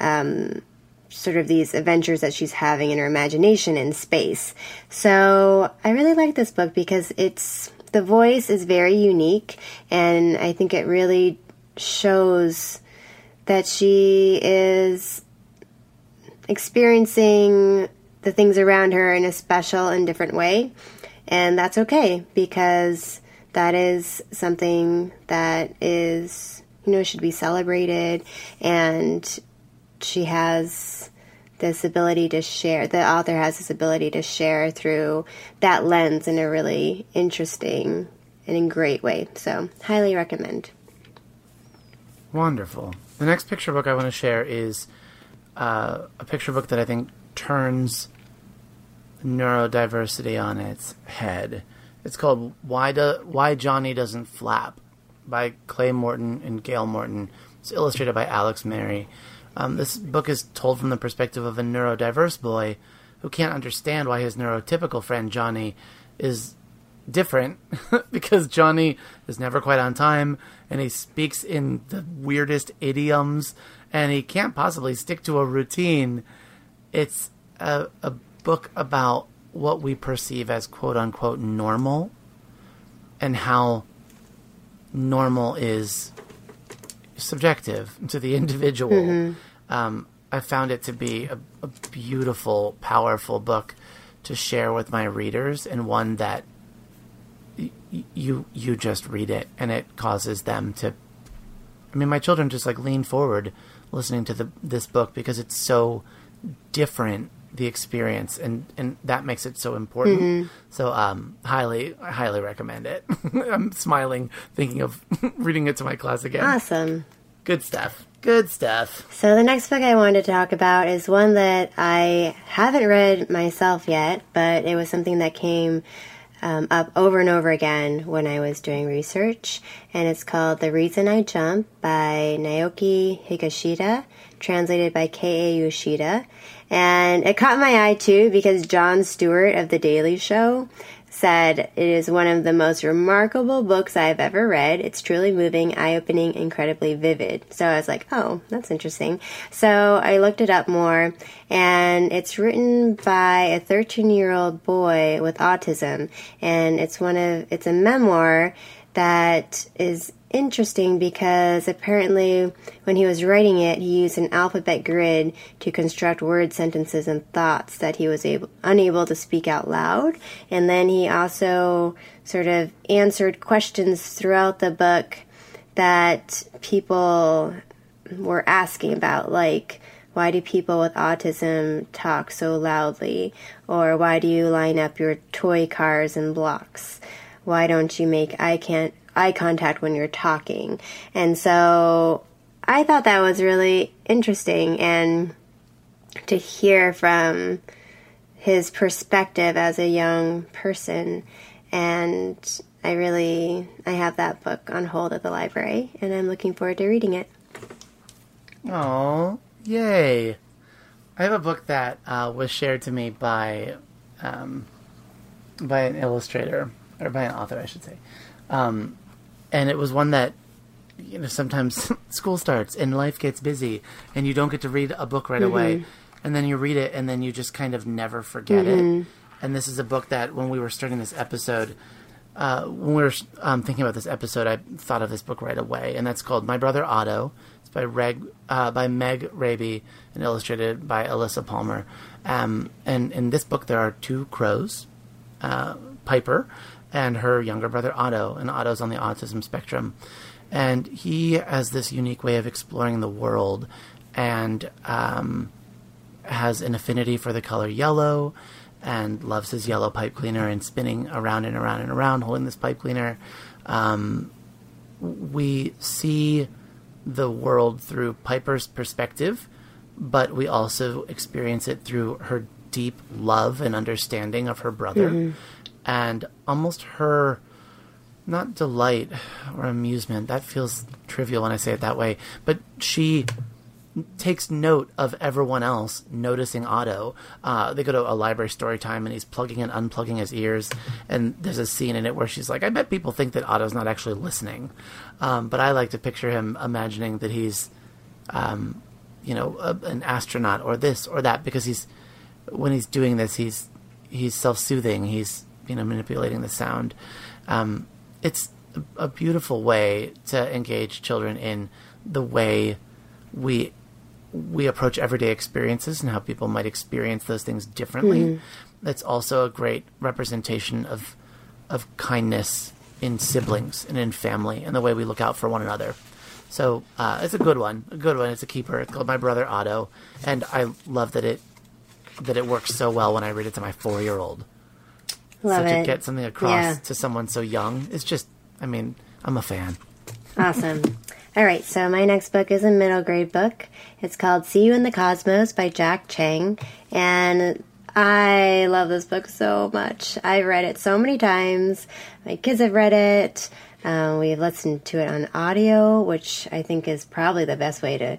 um, sort of these adventures that she's having in her imagination in space. So I really like this book because it's the voice is very unique, and I think it really shows that she is experiencing the things around her in a special and different way. And that's okay because that is something that is, you know, should be celebrated. And she has this ability to share, the author has this ability to share through that lens in a really interesting and in great way. So, highly recommend. Wonderful. The next picture book I want to share is uh, a picture book that I think turns neurodiversity on its head. It's called "Why Do Why Johnny Doesn't Flap" by Clay Morton and Gail Morton. It's illustrated by Alex Merry. Um, this book is told from the perspective of a neurodiverse boy who can't understand why his neurotypical friend Johnny is different [laughs] because Johnny is never quite on time and he speaks in the weirdest idioms and he can't possibly stick to a routine. It's a, a book about what we perceive as quote unquote normal and how normal is subjective to the [laughs] individual. Mm-hmm. Um, I found it to be a, a beautiful, powerful book to share with my readers and one that you you just read it and it causes them to I mean my children just like lean forward listening to the this book because it's so different the experience and and that makes it so important. Mm-hmm. so um highly highly recommend it. [laughs] I'm smiling thinking of [laughs] reading it to my class again. Awesome. Good stuff. Good stuff. So the next book i wanted to talk about is one that i haven't read myself yet but it was something that came um, up over and over again when I was doing research, and it's called The Reason I Jump by Naoki Higashida, translated by K.A. Yoshida. And it caught my eye too because Jon Stewart of The Daily Show said it is one of the most remarkable books I've ever read. It's truly moving, eye opening, incredibly vivid. So I was like, oh, that's interesting. So I looked it up more, and it's written by a 13 year old boy with autism, and it's one of, it's a memoir that is interesting because apparently when he was writing it, he used an alphabet grid to construct word sentences and thoughts that he was able, unable to speak out loud. And then he also sort of answered questions throughout the book that people were asking about, like, why do people with autism talk so loudly? Or why do you line up your toy cars in blocks? Why don't you make eye can't eye contact when you're talking. And so I thought that was really interesting and to hear from his perspective as a young person and I really I have that book on hold at the library and I'm looking forward to reading it. Oh, yay. I have a book that uh, was shared to me by um, by an illustrator or by an author, I should say. Um, and it was one that you know sometimes [laughs] school starts and life gets busy and you don't get to read a book right away. And then you read it and then you just kind of never forget it. And this is a book that when we were starting this episode uh, when we were um, thinking about this episode i thought of this book right away. And that's called my brother otto. It's by Reg, uh, by meg raby and illustrated by alyssa palmer. Um, and in this book there are two crows uh, Piper and her younger brother Otto, and Otto's on the autism spectrum. And he has this unique way of exploring the world and um, has an affinity for the color yellow and loves his yellow pipe cleaner and spinning around and around and around holding this pipe cleaner. Um, we see the world through Piper's perspective, but we also experience it through her deep love and understanding of her brother and almost her not delight or amusement that feels trivial when i say it that way but she takes note of everyone else noticing Otto. Uh, they go to a library story time and he's plugging and unplugging his ears. And there's a scene in it where she's like, I bet people think that Otto's not actually listening. Um, but I like to picture him imagining that he's, um, you know, a, an astronaut or this or that because he's, when he's doing this, he's, he's self soothing. He's, you know, manipulating the sound. Um, it's a, a beautiful way to engage children in the way we we approach everyday experiences and how people might experience those things differently. That's also a great representation of of kindness in siblings and in family and the way we look out for one another. So uh, it's a good one, a good one. It's a keeper. It's called My Brother Otto, and I love that it that it works so well when I read it to my four year old. Love so it. to get something across Yeah. to someone so young, it's just, I mean, I'm a fan. Awesome. All right, so my next book is a middle grade book. It's called See You in the Cosmos by Jack Cheng. And I love this book so much. I've read it so many times. My kids have read it. Um, we've listened to it on audio, which I think is probably the best way to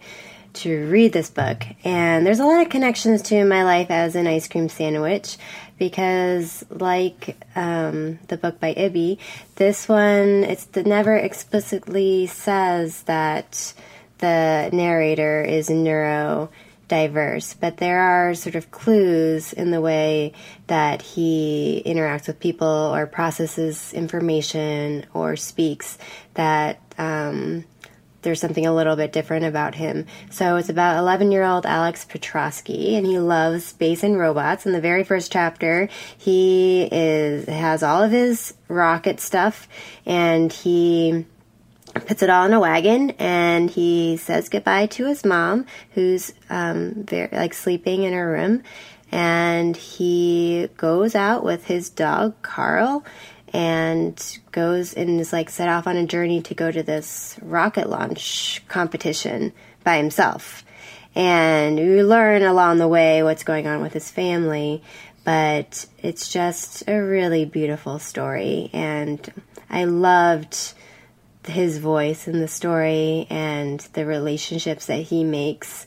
to read this book. And there's a lot of connections to my life as an ice cream sandwich because, like um, the book by Ibi, this one it's it never explicitly says that the narrator is neurodiverse, but there are sort of clues in the way that he interacts with people or processes information or speaks that um, there's something a little bit different about him. So it's about 11 year old Alex Petroski, and he loves space and robots. In the very first chapter, he is has all of his rocket stuff, and he puts it all in a wagon and he says goodbye to his mom who's um, very like sleeping in her room and he goes out with his dog carl and goes and is like set off on a journey to go to this rocket launch competition by himself and you learn along the way what's going on with his family but it's just a really beautiful story and i loved his voice in the story and the relationships that he makes.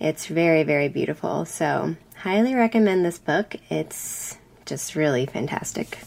It's very, very beautiful. So, highly recommend this book. It's just really fantastic.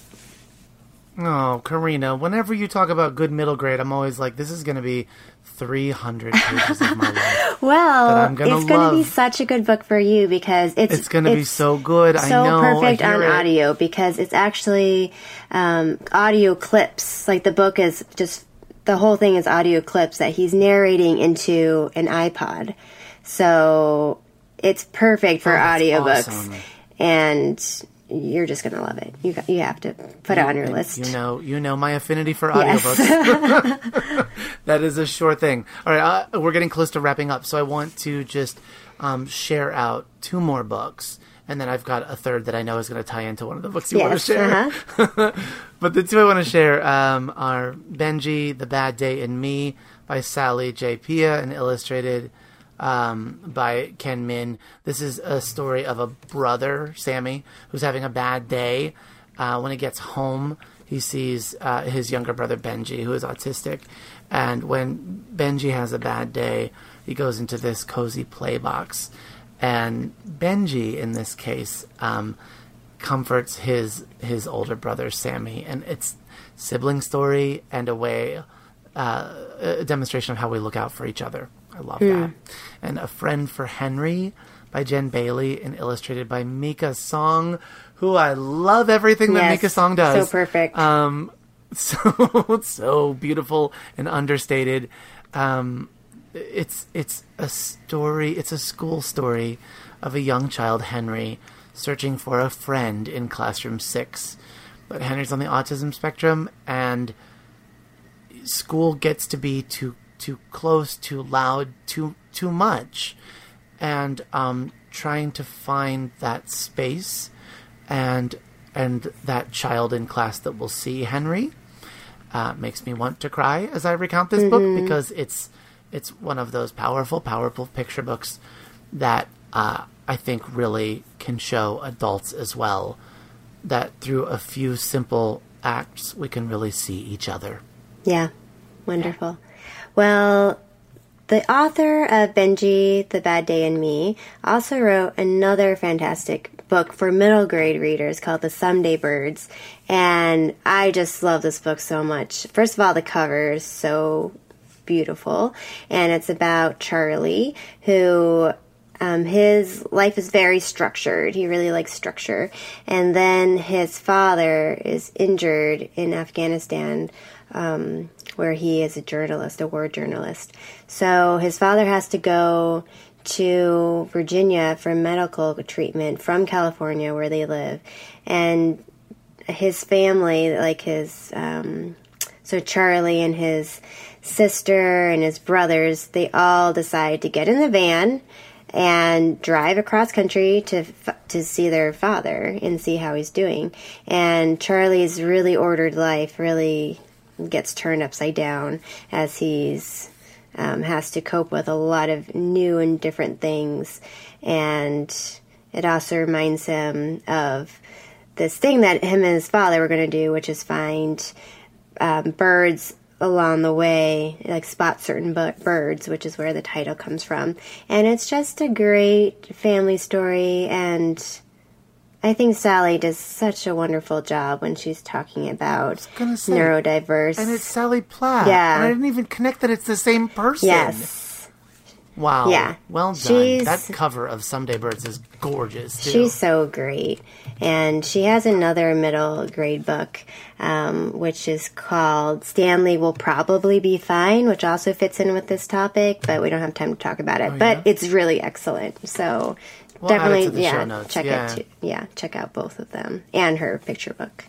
Oh, Karina, whenever you talk about good middle grade, I'm always like, this is going to be 300 pages of my [laughs] life. Well, gonna it's going to be such a good book for you because it's It's going to be so good. I so know. I perfect hear on it. audio because it's actually um, audio clips. Like the book is just the whole thing is audio clips that he's narrating into an iPod. So it's perfect for Oh, audiobooks, awesome. and you're just gonna love it. You you have to put it on your list. You know, you know my affinity for Yes. audiobooks. [laughs] that is a sure thing. All right, uh, we're getting close to wrapping up, so I want to just um, share out two more books, and then I've got a third that I know is going to tie into one of the books you want to share. uh-huh. [laughs] but the two I want to share um, are Benji, The Bad Day, and Me by Sally J. Pla and illustrated um, by Ken Min. This is a story of a brother, Sammy, who's having a bad day. Uh, when he gets home, he sees uh, his younger brother, Benji, who is autistic. And when Benji has a bad day, he goes into this cozy play box. And Benji, in this case, um, comforts his his older brother Sammy, and it's sibling story and a way uh, a demonstration of how we look out for each other. I love that. And A Friend for Henry by Jenn Bailey and illustrated by Mika Song, who I love everything that Mika Song does. so perfect. Um, [laughs] so so beautiful and understated. Um, it's it's a story. It's a school story of a young child, Henry, searching for a friend in classroom six. But Henry's on the autism spectrum, and school gets to be too too close, too loud, too too much, and um, trying to find that space and and that child in class that will see Henry uh, makes me want to cry as I recount this book because it's it's one of those powerful, powerful picture books that uh, I think really can show adults as well that through a few simple acts we can really see each other. Yeah, wonderful. Well, the author of Benji, The Bad Day and Me also wrote another fantastic book for middle grade readers called The Someday Birds. And I just love this book so much. First of all, the cover is so beautiful. And it's about Charlie, who um, his life is very structured. He really likes structure. And then his father is injured in Afghanistan, um, where he is a journalist, a war journalist. So his father has to go to Virginia for medical treatment from California, where they live. And his family, like his, um, so Charlie and his sister and his brothers, they all decide to get in the van and drive across country to to see their father and see how he's doing. And Charlie's really ordered life really gets turned upside down as he's um, has to cope with a lot of new and different things, and it also reminds him of this thing that him and his father were going to do, which is find um, birds along the way, like spot certain bu- birds, which is where the title comes from. And it's just a great family story, and I think Sally does such a wonderful job when she's talking about say, neurodiverse. And it's Sally Pla. Yeah. And I didn't even connect that it's the same person. yes. Wow. Yeah. Well done. She's- that cover of Someday Birds is gorgeous, too. She's so great. And she has another middle grade book, um, which is called Stanley Will Probably Be Fine, which also fits in with this topic, but we don't have time to talk about it. but Oh, yeah? it's really excellent. So We'll definitely, the yeah, show notes, check yeah. it too. Yeah, check out both of them and her picture book.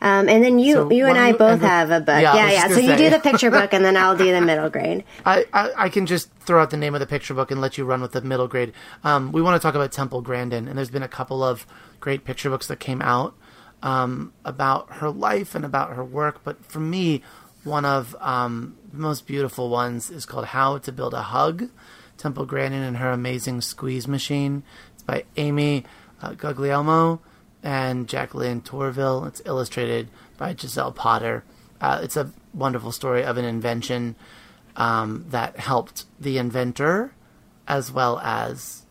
Um, and then you, So you and I both end with- have a book. Yeah, Yeah, yeah. So you do the picture book, and then I'll do the middle grade. [laughs] I, I, I can just throw out the name of the picture book and let you run with the middle grade. Um, we want to talk about Temple Grandin, and there's been a couple of great picture books that came out um, about her life and about her work. But for me, one of um, the most beautiful ones is called How to Build a Hug. Temple Grandin and her amazing squeeze machine. It's by Amy uh, Guglielmo and Jacqueline Tourville. It's illustrated by Giselle Potter. Uh, it's a wonderful story of an invention um, that helped the inventor as well as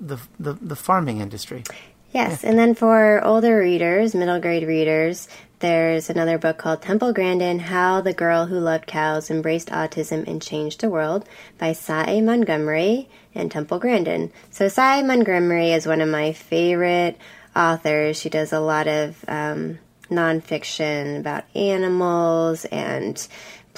the, the, the farming industry. Yes, and then for older readers, middle grade readers, there's another book called Temple Grandin How the Girl Who Loved Cows Embraced Autism and Changed the World by Sy Montgomery and Temple Grandin. So, Sy Montgomery is one of my favorite authors. She does a lot of um, nonfiction about animals and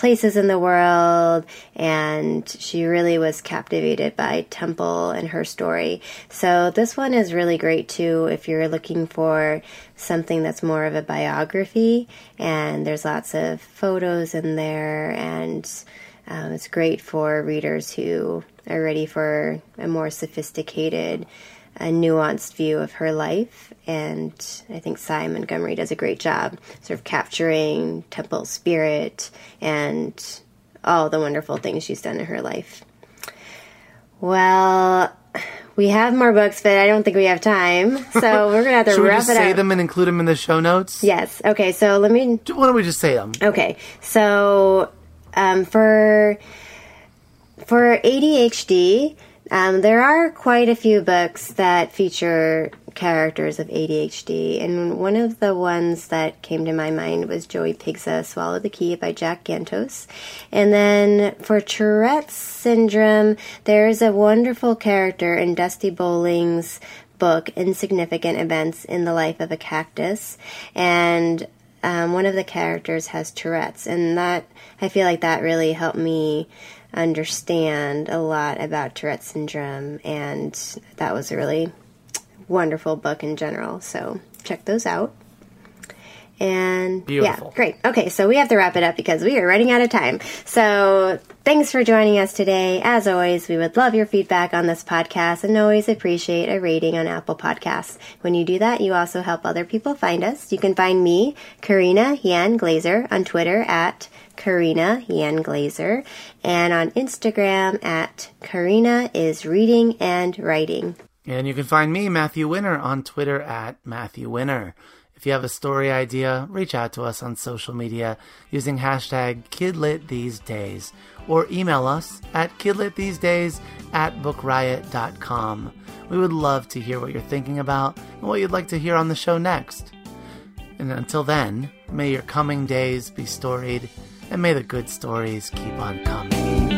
places in the world, and she really was captivated by Temple and her story. So, this one is really great too if you're looking for something that's more of a biography, and there's lots of photos in there, and um, it's great for readers who are ready for a more sophisticated a nuanced view of her life, and I think Sy Montgomery does a great job sort of capturing Temple's spirit and all the wonderful things she's done in her life. Well, we have more books, but I don't think we have time, so [laughs] we're gonna have to Should we wrap just it say up. them and include them in the show notes? Yes. Okay. So let me Why don't we just say them? Okay, so um, for for ADHD, Um, there are quite a few books that feature characters of ADHD, and one of the ones that came to my mind was Joey Pigza Swallow the Key by Jack Gantos. And then for Tourette's syndrome, there is a wonderful character in Dusti Bowling's book, Insignificant Events in the Life of a Cactus. And um, one of the characters has Tourette's, and that I feel like that really helped me understand a lot about Tourette syndrome, and that was a really wonderful book in general. So check those out. And Beautiful. yeah, great. Okay, so we have to wrap it up because we are running out of time. So thanks for joining us today. As always, we would love your feedback on this podcast and always appreciate a rating on Apple Podcasts. When you do that, you also help other people find us. You can find me, Karina Yan Glazer, on Twitter at Karina Yan Glazer, and on Instagram at Karina is reading and writing. And you can find me, Matthew Winner, on Twitter at Matthew Winner. If you have a story idea, reach out to us on social media using hashtag KidLitTheseDays or email us at KidLitTheseDays at BookRiot.com. We would love to hear what you're thinking about and what you'd like to hear on the show next. And until then, may your coming days be storied and may the good stories keep on coming.